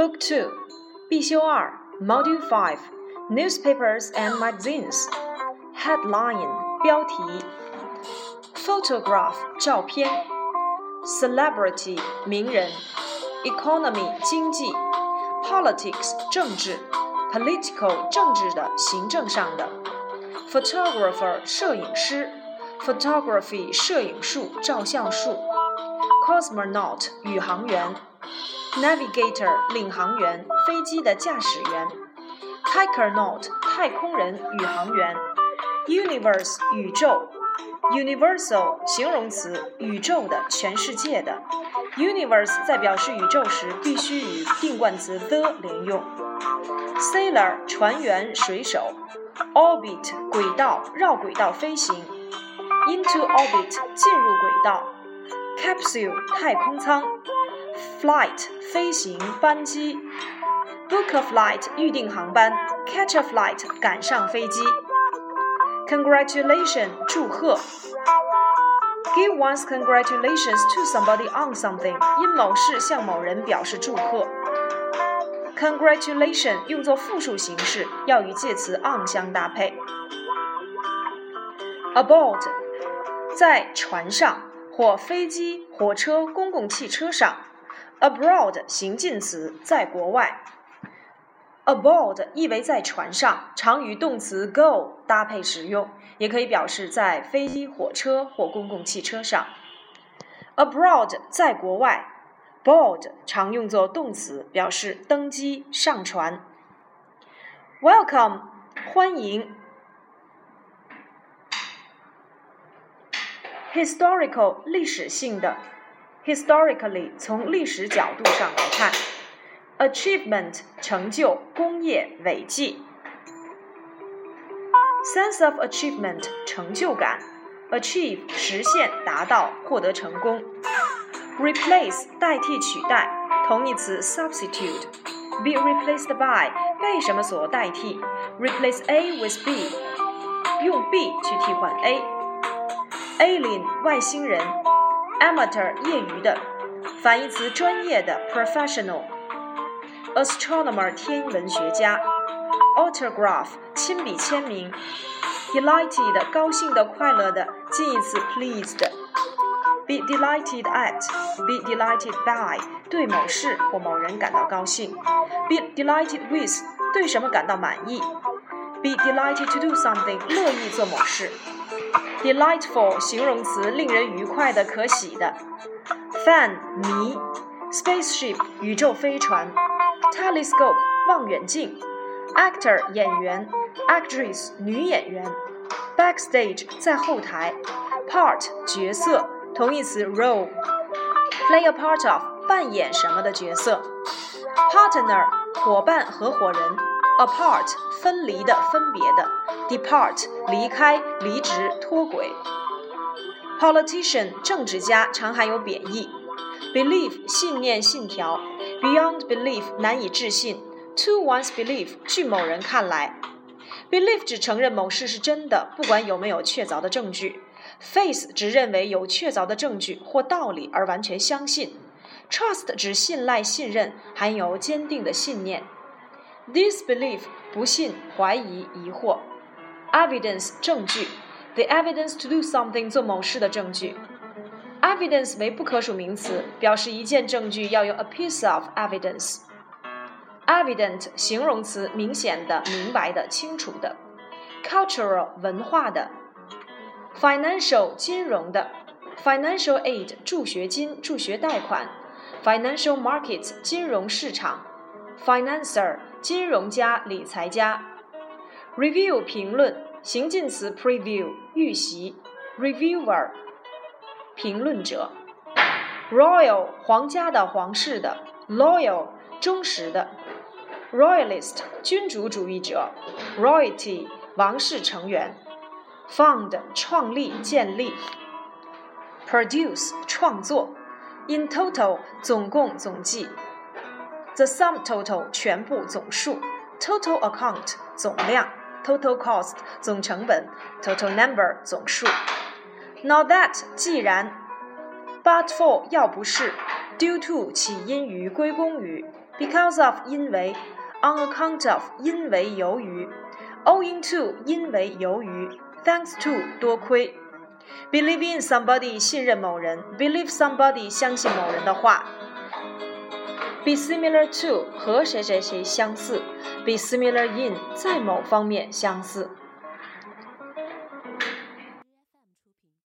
Book Two，必修二，Module Five。Newspapers and magazines. Headline 标题 Photograph 照片 Celebrity 名人 Economy 经济 Politics 政治 Political 政治的行政上的 Photographer 摄影师 Photography 摄影术照相术 Cosmonaut 宇航员 Navigator 领航员飞机的驾驶员 Taikonaut 太空人、宇航员；Universe 宇宙；Universal 形容词，宇宙的、全世界的。Universe 在表示宇宙时必须与定冠词 the 连用。Sailor 船员、水手；Orbit 轨道、绕轨道飞行；Into orbit 进入轨道；Capsule 太空舱；Flight 飞行、班机。Book a flight 预订航班，catch a flight 赶上飞机。Congratulation 祝贺。Give one's congratulations to somebody on something 因某事向某人表示祝贺。Congratulation 用作复数形式，要与介词 on 相搭配。Aboard 在船上或飞机、火车、公共汽车上。Abroad 行进词，在国外。Aboard 意为在船上，常与动词 go 搭配使用，也可以表示在飞机、火车或公共汽车上。Abroad 在国外，board 常用作动词，表示登机、上船。Welcome 欢迎。Historical 历史性的 ，historically 从历史角度上来看。achievement 成就、工业、伟绩。sense of achievement 成就感，achieve 实现、达到、获得成功。replace 代替、取代，同义词 substitute。be replaced by 被什么所代替？replace A with B，用 B 去替换 A。alien 外星人 ，amateur 业余的，反义词专业的 professional。astronomer 天文学家，autograph 亲笔签名，delighted 高兴的、快乐的，近义词 pleased，be delighted at，be delighted by 对某事或某人感到高兴，be delighted with 对什么感到满意，be delighted to do something 乐意做某事 ，delightful 形容词令人愉快的、可喜的，fan 迷，spaceship 宇宙飞船。telescope 望远镜，actor 演员，actress 女演员，backstage 在后台，part 角色，同义词 role，play a part of 扮演什么的角色，partner 伙伴合伙人，apart 分离的分别的，depart 离开离职脱轨，politician 政治家常含有贬义。；belief 信念信条。Beyond belief 难以置信，to one's belief 据某人看来，belief 只承认某事是真的，不管有没有确凿的证据。；faith 只认为有确凿的证据或道理而完全相信。；trust 指信赖、信任，含有坚定的信念。；disbelief 不信、怀疑、疑惑。；evidence 证据，the evidence to do something 做某事的证据。Evidence 为不可数名词，表示一件证据要有 a piece of evidence。Evident 形容词，明显的、明白的、清楚的。Cultural 文化的。Financial 金融的。Financial aid 助学金、助学贷款。Financial market 金融市场。Financer 金融家、理财家。 Review 评论，形近词 preview 预习。Reviewer 评论者，royal 皇家的、皇室的，loyal 忠实的，royalist 君主主义者，royalty 王室成员，found 创立、建立，produce 创作，in total 总共、总计，the sum total 全部、总数，total account 总量 ，total cost 总成本，total number 总数。Now that 既然，but for 要不是，due to 起因于归功于 because of 因为，on account of 因为由于，owing to 因为由于，thanks to 多亏。Believe in somebody 信任某人，believe somebody 相信某人的话。 Be similar to 和谁谁谁相似，be similar in 在某方面相似。